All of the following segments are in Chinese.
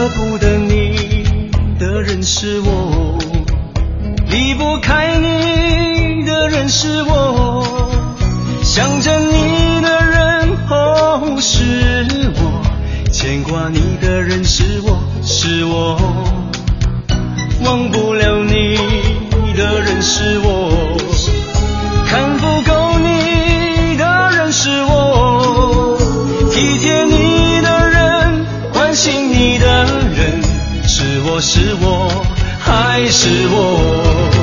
舍不得你的人是我，离不开你的人是我，想着你的人哦是我，牵挂你的人是我是我，忘不了你的人是我，是我还是我？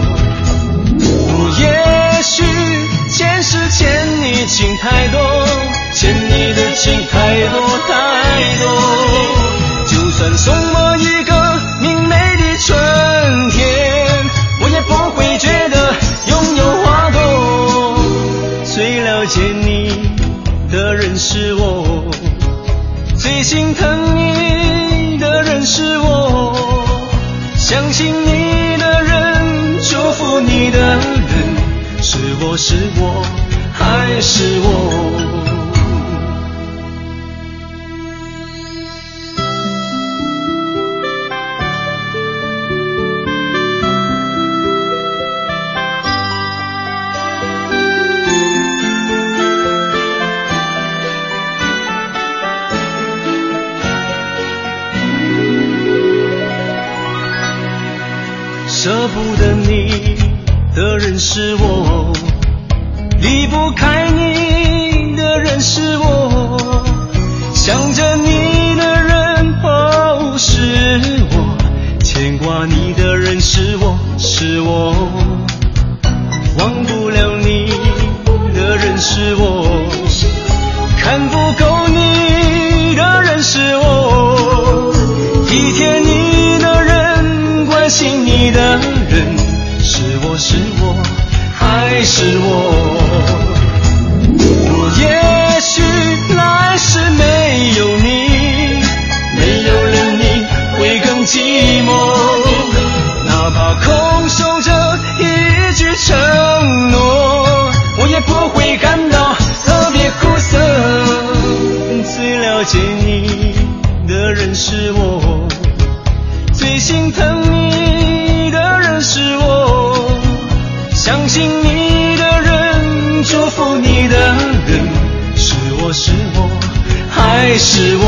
是我，是我？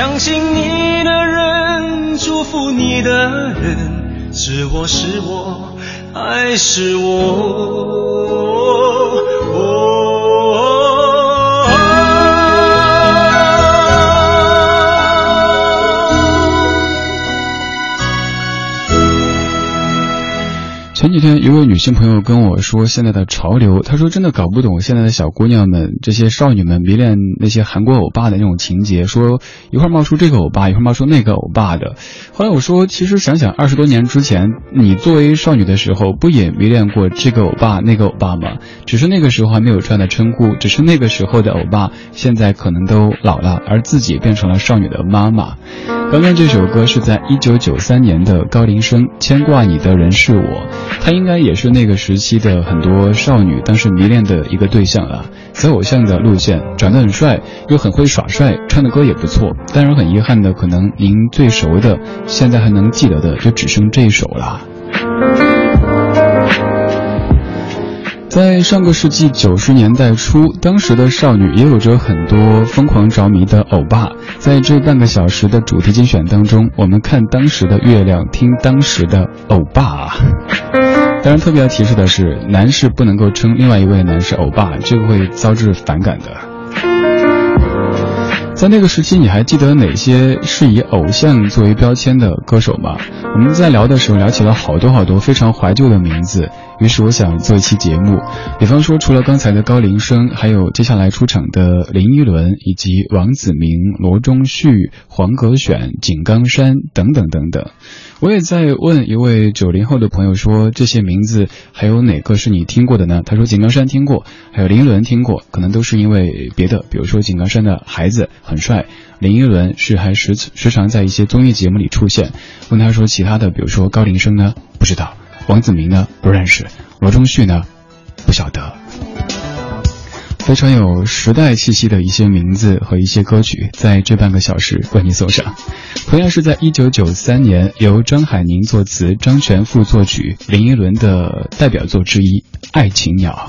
相信你的人，祝福你的人，是我是我还是我？前几天，一位女性朋友跟我说，现在的潮流，她说真的搞不懂现在的小姑娘们，这些少女们迷恋那些韩国欧巴的那种情节，说一会儿冒出这个欧巴，一会儿冒出那个欧巴的。后来我说，其实想想二十多年之前，你作为少女的时候，不也迷恋过这个欧巴那个欧巴吗？只是那个时候还没有这样的称呼，只是那个时候的欧巴，现在可能都老了，而自己变成了少女的妈妈。刚刚这首歌是在一九九三年的高林生《牵挂你的人是我》，他应该也是那个时期的很多少女当时迷恋的一个对象啊。走偶像的路线，长得很帅，又很会耍帅，唱的歌也不错。当然很遗憾的，可能您最熟的，现在还能记得的，就只剩这一首了。在上个世纪九十年代初，当时的少女也有着很多疯狂着迷的欧巴。在这半个小时的主题精选当中，我们看当时的月亮，听当时的欧巴。当然，特别要提示的是，男士不能够称另外一位男士欧巴，这个会遭致反感的。在那个时期，你还记得哪些是以偶像作为标签的歌手吗？我们在聊的时候聊起了好多好多非常怀旧的名字，于是我想做一期节目，比方说除了刚才的高林生，还有接下来出场的林依轮，以及王子明、罗中旭、黄格选、井冈山等等等等。我也在问一位九零后的朋友说，这些名字还有哪个是你听过的呢？他说井冈山听过，还有林依轮听过，可能都是因为别的，比如说井冈山的孩子很帅，林依轮是还时时常在一些综艺节目里出现。问他说其他的，比如说高林生呢，不知道；王子明呢，不认识；罗中旭呢，不晓得。非常有时代气息的一些名字和一些歌曲，在这半个小时为你送上。同样是在一九九三年，由张海宁作词、张全富作曲，林依轮的代表作之一《爱情鸟》。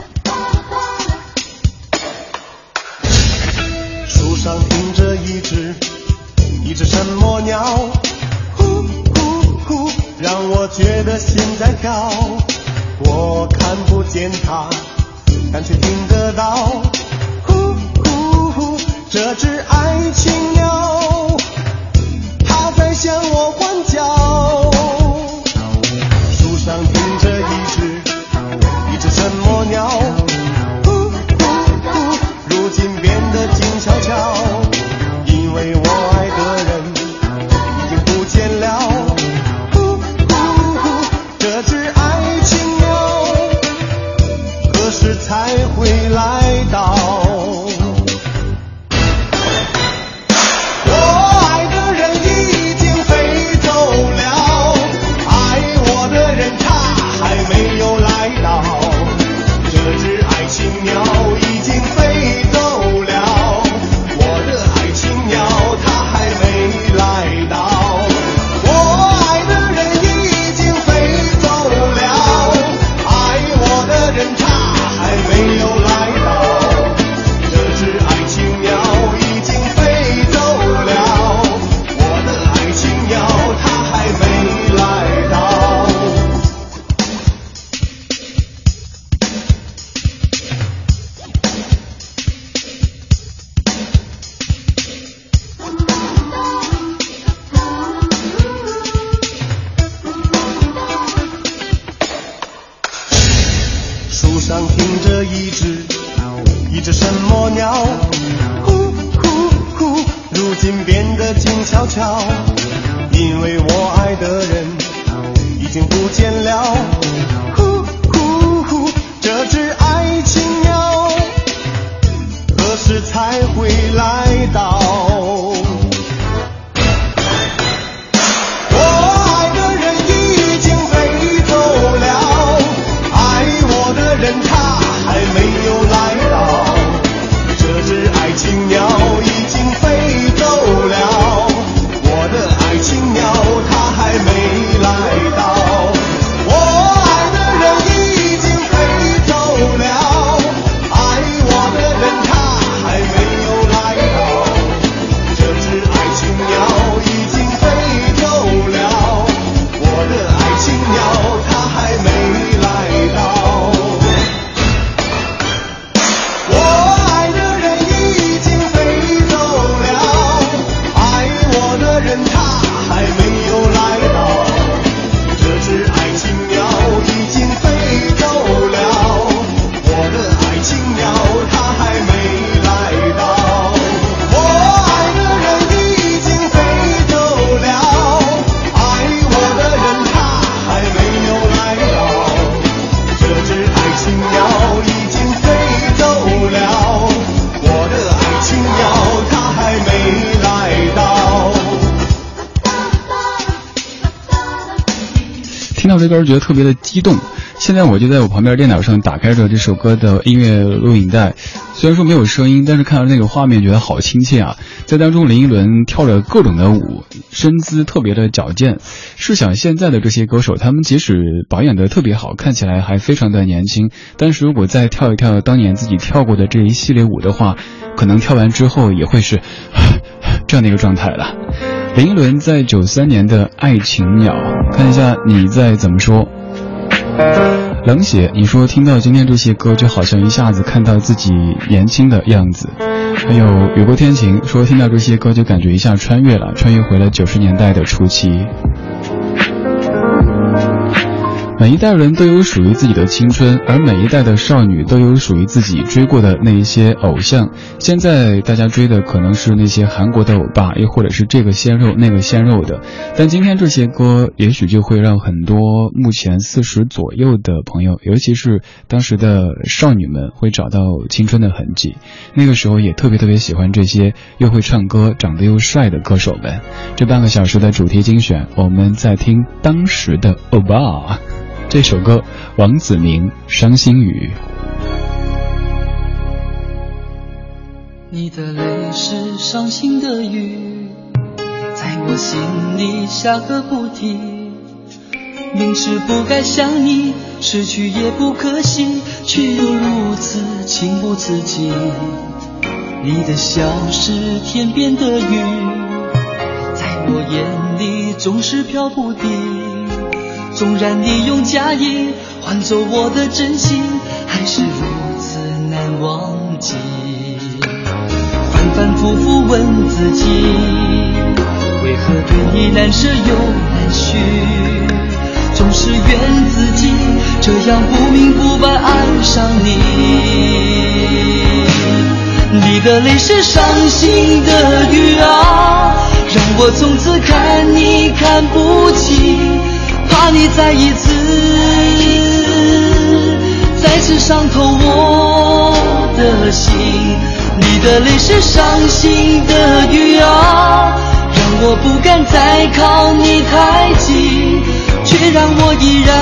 树上停着一只一只什么鸟？呼呼呼，让我觉得心在跳。我看不见它。但却听得到，呼呼呼，这只爱情鸟，它在向我欢见听到这歌觉得特别的激动。现在我就在我旁边电脑上打开着这首歌的音乐录影带，虽然说没有声音，但是看到那个画面觉得好亲切啊！在当中，林依轮跳着各种的舞，身姿特别的矫健。试想现在的这些歌手，他们即使保养的特别好，看起来还非常的年轻，但是如果再跳一跳当年自己跳过的这一系列舞的话，可能跳完之后也会是 这样的一个状态了。林依轮在九三年的《爱情鸟》，看一下你在怎么说。冷血，你说听到今天这些歌，就好像一下子看到自己年轻的样子。还有雨过天晴，说听到这些歌就感觉一下穿越了，穿越回了九十年代的初期。每一代人都有属于自己的青春，而每一代的少女都有属于自己追过的那一些偶像。现在大家追的可能是那些韩国的欧巴，又或者是这个鲜肉那个鲜肉的。但今天这些歌，也许就会让很多目前四十左右的朋友，尤其是当时的少女们，会找到青春的痕迹。那个时候也特别特别喜欢这些又会唱歌、长得又帅的歌手们。这半个小时的主题精选，我们在听当时的欧巴。这首歌，王子明《伤心雨》。你的泪是伤心的雨，在我心里下个不停。明知不该想你，失去也不可惜，却又如此情不自禁。你的笑是天边的云，在我眼里总是飘不定。纵然你用假意换走我的真心，还是如此难忘记。反反复复问自己，为何对你难舍又难续？总是怨自己这样不明不白爱上你。你的泪是伤心的雨啊，让我从此看你看不清。怕你再一次，再次伤透我的心。你的泪是伤心的雨啊，让我不敢再靠你太近，却让我依然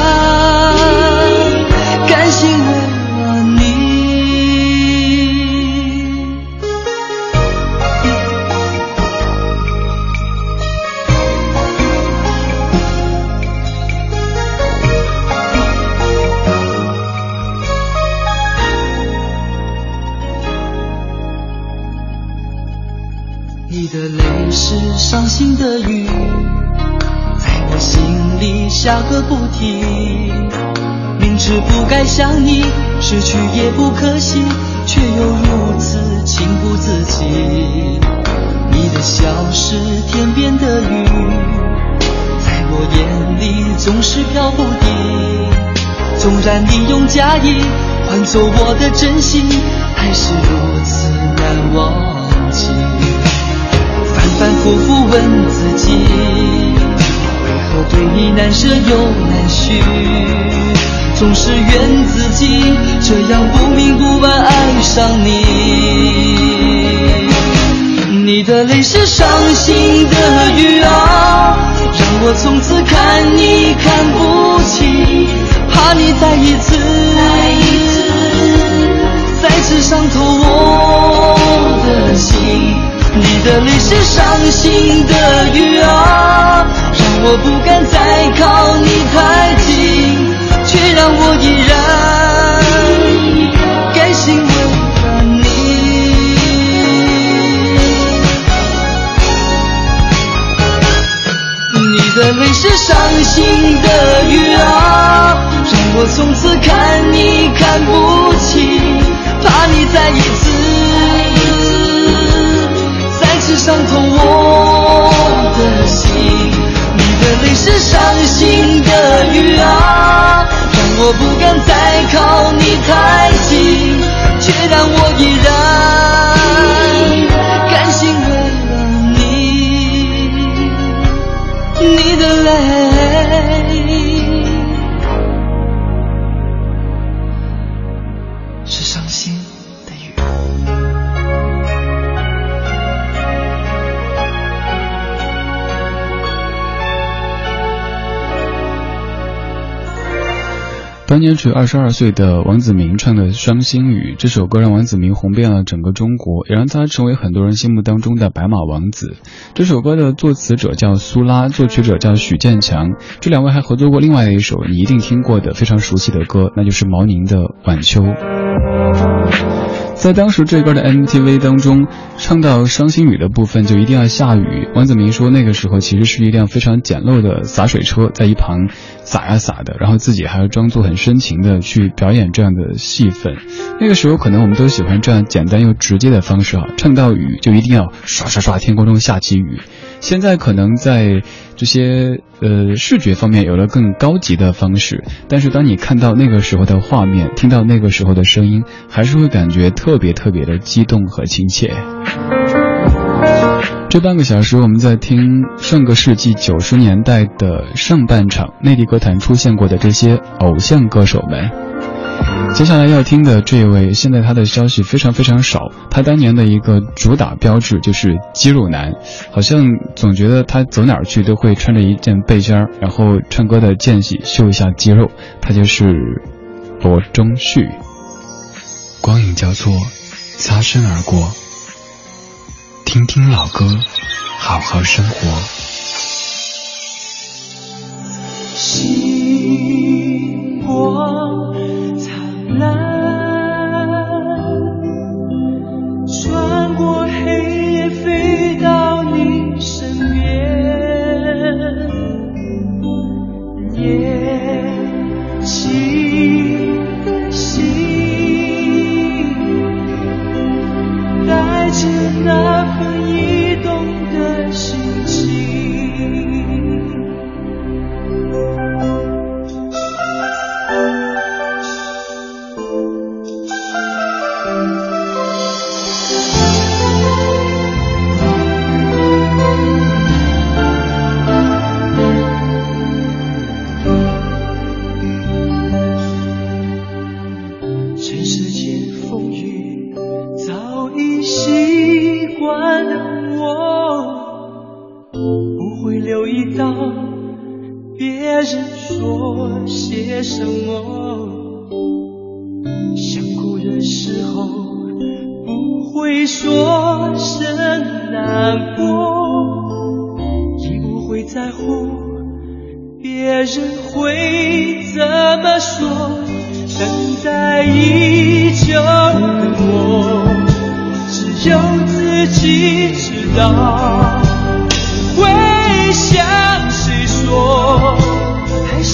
你的泪是伤心的雨，在我心里下个不停。明知不该想你，失去也不可惜，却又如此情不自禁。你的笑是天边的云，在我眼里总是飘不定。纵然你用假意换走我的真心，还是如此难忘记。反反复复问自己，为何对你难舍又难续？总是怨自己这样不明不白爱上你。你的泪是伤心的雨啊，让我从此看你看不清，怕你再一次再次伤透我的心。你的泪是伤心的雨啊，让我不敢再靠你太近，却让我依然甘心为了你。你的泪是伤心的雨啊，让我从此看你看不清，怕你再一次。是伤透我的心，你的泪是伤心的雨啊，让我不敢再靠你太近，却让我依然甘心为了你，你的泪。当年只有二十二岁的王子明唱的《伤心雨》这首歌，让王子明红遍了整个中国，也让他成为很多人心目当中的白马王子。这首歌的作词者叫苏拉，作曲者叫许建强，这两位还合作过另外的一首你一定听过的非常熟悉的歌，那就是毛宁的《晚秋》。在当时这歌的 MTV 当中，唱到伤心雨的部分就一定要下雨。王子明说，那个时候其实是一辆非常简陋的洒水车在一旁。洒呀洒的，然后自己还要装作很深情的去表演这样的戏份。那个时候可能我们都喜欢这样简单又直接的方式啊，唱到雨就一定要刷刷刷，天空中下起雨。现在可能在这些呃视觉方面有了更高级的方式，但是当你看到那个时候的画面，听到那个时候的声音，还是会感觉特别特别的激动和亲切。这半个小时，我们在听上个世纪九十年代的上半场内地歌坛出现过的这些偶像歌手们。接下来要听的这位，现在他的消息非常非常少。他当年的一个主打标志就是肌肉男，好像总觉得他走哪儿去都会穿着一件背心儿，然后唱歌的间隙秀一下肌肉。他就是罗中旭。光影交错，擦身而过。听听老歌，好好生活。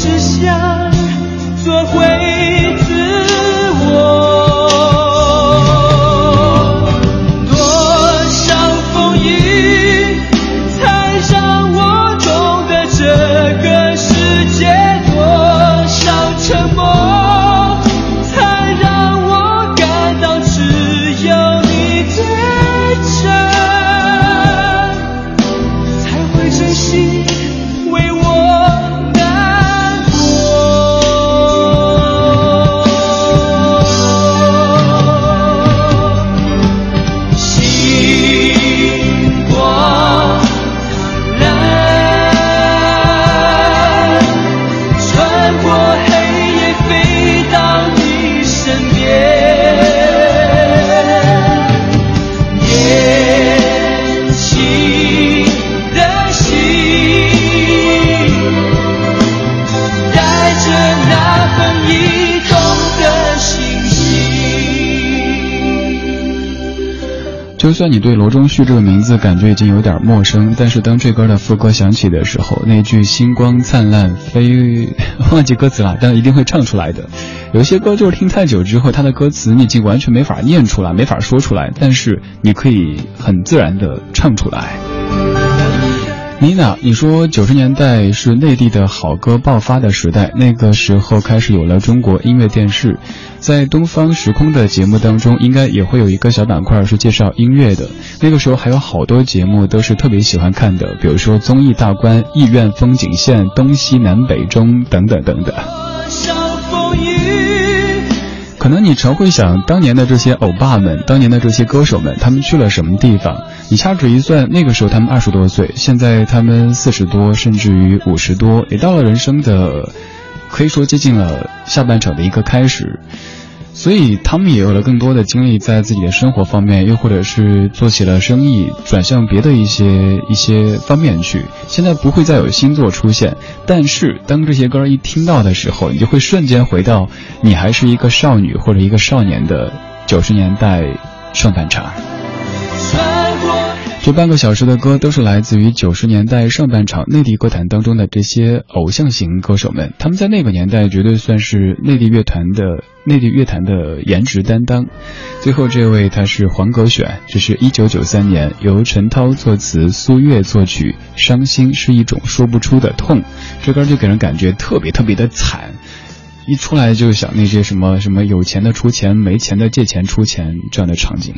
只想做回算你对罗中旭这个名字感觉已经有点陌生，但是当这歌的副歌响起的时候，那句“星光灿烂飞”，忘记歌词了，但一定会唱出来的。有些歌就是听太久之后，它的歌词你已经完全没法念出来，没法说出来，但是你可以很自然的唱出来。妮娜，你说九十年代是内地的好歌爆发的时代，那个时候开始有了中国音乐电视，在东方时空的节目当中，应该也会有一个小板块是介绍音乐的。那个时候还有好多节目都是特别喜欢看的，比如说综艺大观、艺苑风景线、东西南北中等等等等。可能你常会想，当年的这些欧巴们，当年的这些歌手们，他们去了什么地方？你掐指一算，那个时候他们二十多岁，现在他们四十多，甚至于五十多，也到了人生的，可以说接近了下半场的一个开始。所以他们也有了更多的精力在自己的生活方面，又或者是做起了生意，转向别的一些一些方面去。现在不会再有新作出现，但是当这些歌一听到的时候，你就会瞬间回到你还是一个少女或者一个少年的九十年代上半场。这半个小时的歌都是来自于九十年代上半场内地歌坛当中的这些偶像型歌手们，他们在那个年代绝对算是内地乐团的内地乐坛的颜值担当。最后这位他是黄格选，这是一九九三年由陈涛作词，苏月作曲，《伤心是一种说不出的痛》，这歌就给人感觉特别特别的惨，一出来就想那些什么什么有钱的出钱，没钱的借钱出钱这样的场景。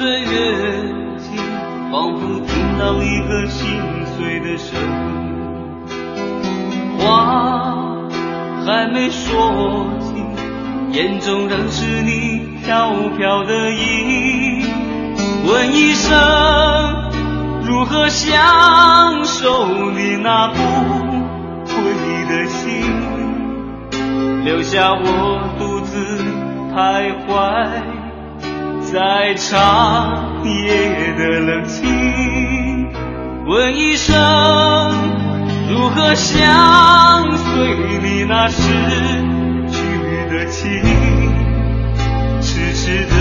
越吹越近，仿佛听到一个心碎的声音。话还没说尽，眼中仍是你飘飘的影。问一声，如何享受你那不悔的心？留下我独自徘徊。在长夜的冷清，问一声，如何相随你那逝去的情？痴痴的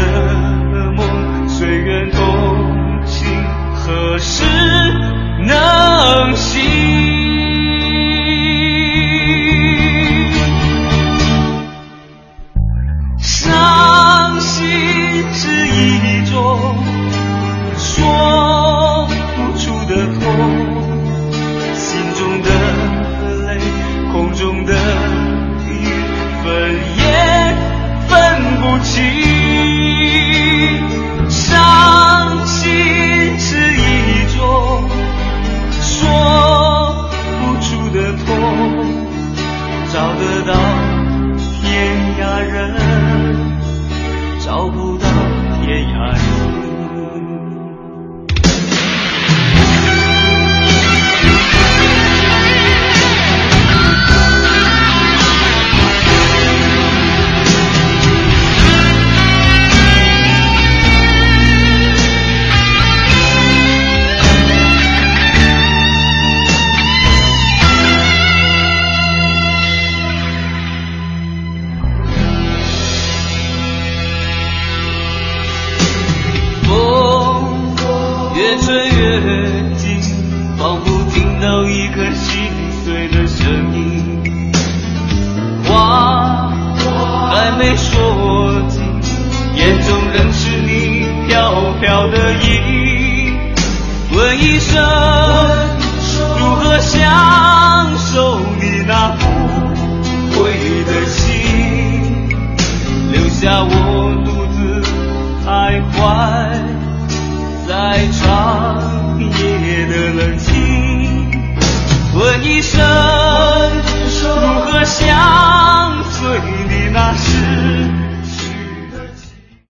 梦，随缘同行，何时能醒？没说尽，眼中仍是你飘飘的影。问一声，如何享受你那不悔的心？留下我独自徘徊在长夜的冷清。问一声，如何享？